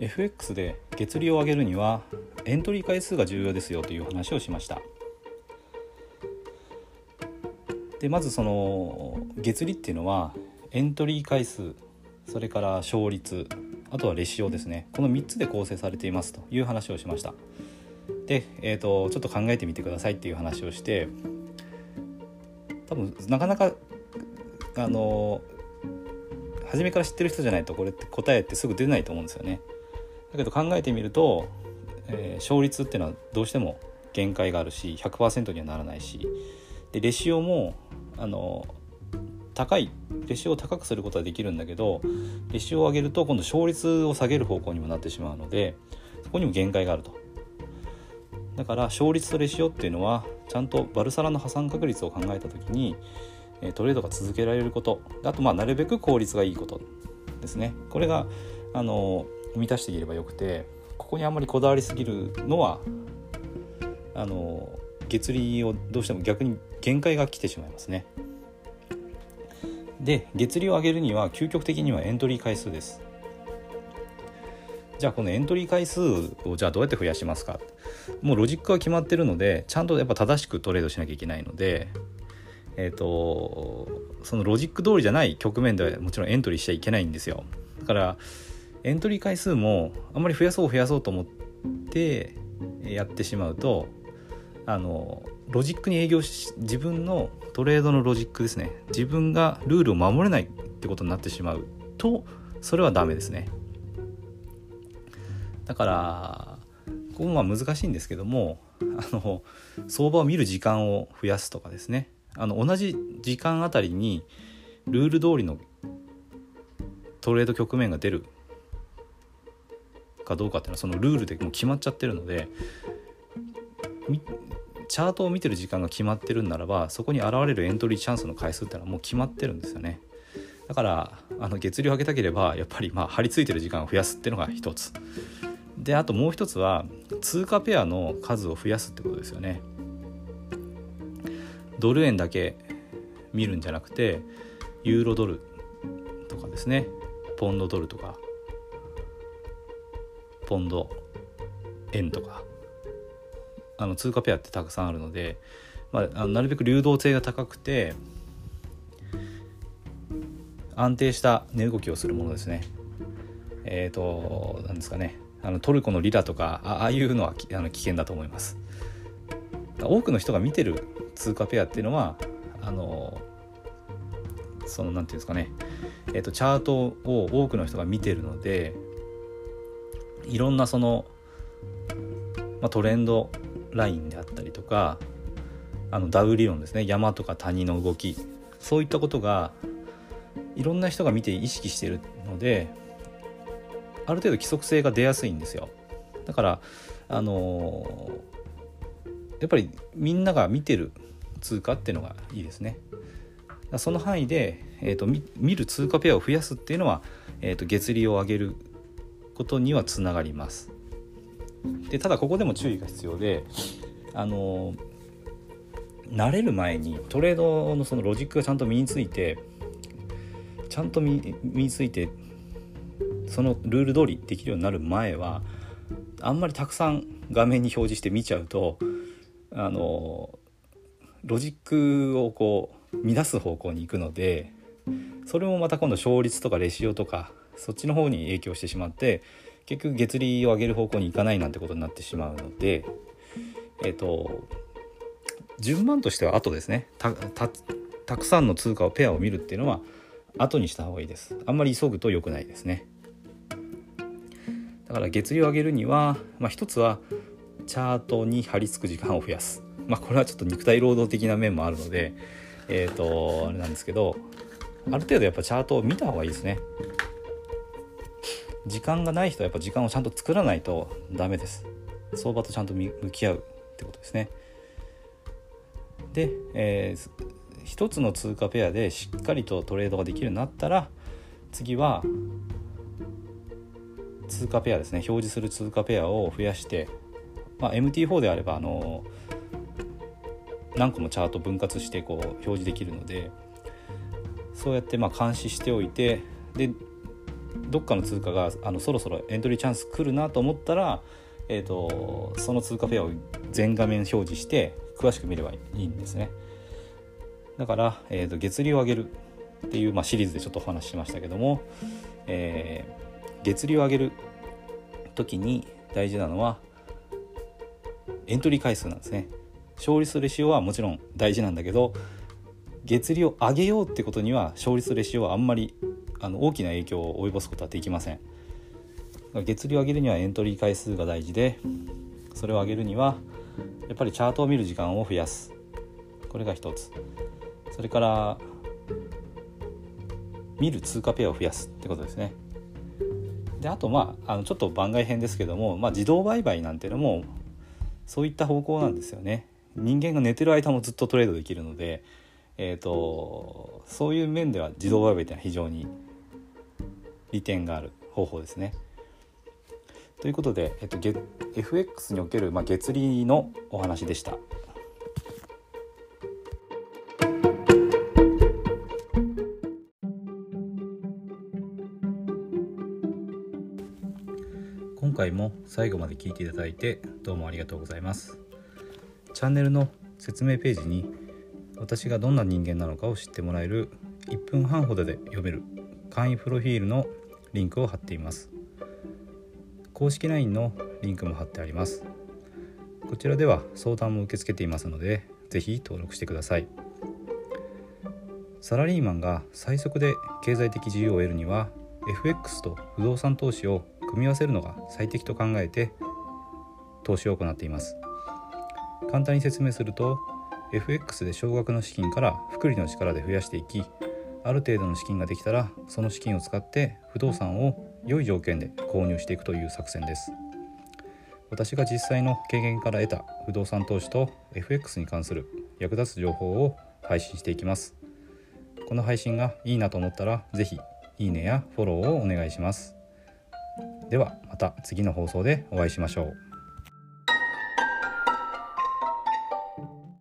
FX で月利を上げるにはエントリー回数が重要ですよという話をしました。でまずその月利っていうのはエントリー回数それから勝率あとはレシオですね。この3つで構成されていますという話をしました。で、えーと、ちょっと考えてみてくださいっていう話をして多分なかなかあの初めから知ってる人じゃないとこれって答えってすぐ出ないと思うんですよね。だけど考えてみると、えー、勝率っていうのはどうしても限界があるし100%にはならないしでレシオもあの高いレシオを高くすることはできるんだけどレシオを上げると今度勝率を下げる方向にもなってしまうのでそこにも限界があると。だから勝率とレシオっていうのはちゃんとバルサラの破産確率を考えた時にトレードが続けられること。あとまあなるべく効率がいいことですね。これがあの満たしていければよくてここにあんまりこだわりすぎるのはあの月利をどうしても逆に限界が来てしまいますね。で月利を上げるには究極的にはエントリー回数です。じゃあこのエントリー回数をじゃあどうやって増やしますか？もうロジックは決まってるのでちゃんとやっぱ正しくトレードしなきゃいけないのでえっ、ー、とそのロジック通りじゃない局面ではもちろんエントリーしちゃいけないんですよ。だからエントリー回数もあんまり増やそう増やそうと思ってやってしまうとあのロジックに営業し自分のトレードのロジックですね。自分がルールを守れないってことになってしまうとそれはダメですね。だからここもまあ難しいんですけどもあの相場を見る時間を増やすとかですね。あの同じ時間あたりにルール通りのトレード局面が出るかどうかっていうのはそのルールでもう決まっちゃってるのでチャートを見てる時間が決まってるんならばそこに現れるエントリーチャンスの回数っていうのはもう決まってるんですよね。だからあの月量を上げたければやっぱりまあ張り付いてる時間を増やすっていうのが一つ。であともう一つは通貨ペアの数を増やすってことですよね。ドル円だけ見るんじゃなくてユーロドルとかですね。ポンドドルとか。ポンド円とかあの通貨ペアってたくさんあるので、まあ、なるべく流動性が高くて安定した値動きをするものですね。えっ、ー、と何ですかねあのトルコのリラとかああいうのはあの危険だと思います。多くの人が見てる通貨ペアっていうのはあのその何て言うんですかね、えーと、チャートを多くの人が見てるのでいろんなその、まあ、トレンドラインであったりとかあのダウ理論ですね。山とか谷の動き。そういったことがいろんな人が見て意識しているのである程度規則性が出やすいんですよ。だからあのー、やっぱりみんなが見てる通貨っていうのがいいですね。その範囲で、えーと、見る通貨ペアを増やすっていうのは、えーと月利を上げることにはつながります。でただここでも注意が必要であの慣れる前にトレードのそのロジックがちゃんと身についてちゃんと身についてそのルール通りできるようになる前はあんまりたくさん画面に表示して見ちゃうとあのロジックをこう乱す方向に行くのでそれもまた今度勝率とかレシオとかそっちの方に影響してしまって結局月利を上げる方向に行かないなんてことになってしまうのでえっ、ー、と順番としては後ですね。たくさんの通貨をペアを見るっていうのは後にした方がいいです。あんまり急ぐと良くないですね。だから月利を上げるには、まあ、一つはチャートに張り付く時間を増やす。まあこれはちょっと肉体労働的な面もあるのでえっ、ー、とあれなんですけどある程度やっぱチャートを見た方がいいですね。時間がない人はやっぱ時間をちゃんと作らないとダメです。相場とちゃんと向き合うってことですね。で、えー、一つの通貨ペアでしっかりとトレードができるようになったら次は通貨ペアですね。表示する通貨ペアを増やして、まあ、MT4 であればあの何個もチャート分割してこう表示できるのでそうやってまあ監視しておいてでどっかの通貨があのそろそろエントリーチャンス来るなと思ったら、えーと、その通貨ペアを全画面表示して詳しく見ればいいんですね。だから、えーと、月利を上げるっていう、まあ、シリーズでちょっとお話ししましたけども、えー、月利を上げる時に大事なのはエントリー回数なんですね。勝率レシオはもちろん大事なんだけど月利を上げようってことには勝率レシオはあんまりあの大きな影響を及ぼすことはできません。月利を上げるにはエントリー回数が大事でそれを上げるにはやっぱりチャートを見る時間を増やす。これが一つ。それから見る通貨ペアを増やすってことですね。であとまああのちょっと番外編ですけども、まあ、自動売買なんていうのもそういった方向なんですよね。人間が寝てる間もずっとトレードできるのでえーと、そういう面では自動売買というのは非常に利点がある方法ですね。ということで、えっと、FX における、まあ、月利のお話でした。今回も最後まで聞いていただいてどうもありがとうございます。チャンネルの説明ページに私がどんな人間なのかを知ってもらえる1分半ほどで読める簡易プロフィールのリンクを貼っています。公式 LINE のリンクも貼ってあります。こちらでは相談も受け付けていますので是非登録してください。サラリーマンが最速で経済的自由を得るには FX と不動産投資を組み合わせるのが最適と考えて投資を行っています。簡単に説明すると FX で少額の資金から複利の力で増やしていきある程度の資金ができたらその資金を使って不動産を良い条件で購入していくという作戦です。私が実際の経験から得た不動産投資と FX に関する役立つ情報を配信していきます。この配信がいいなと思ったら是非いいねやフォローをお願いします。ではまた次の放送でお会いしましょう。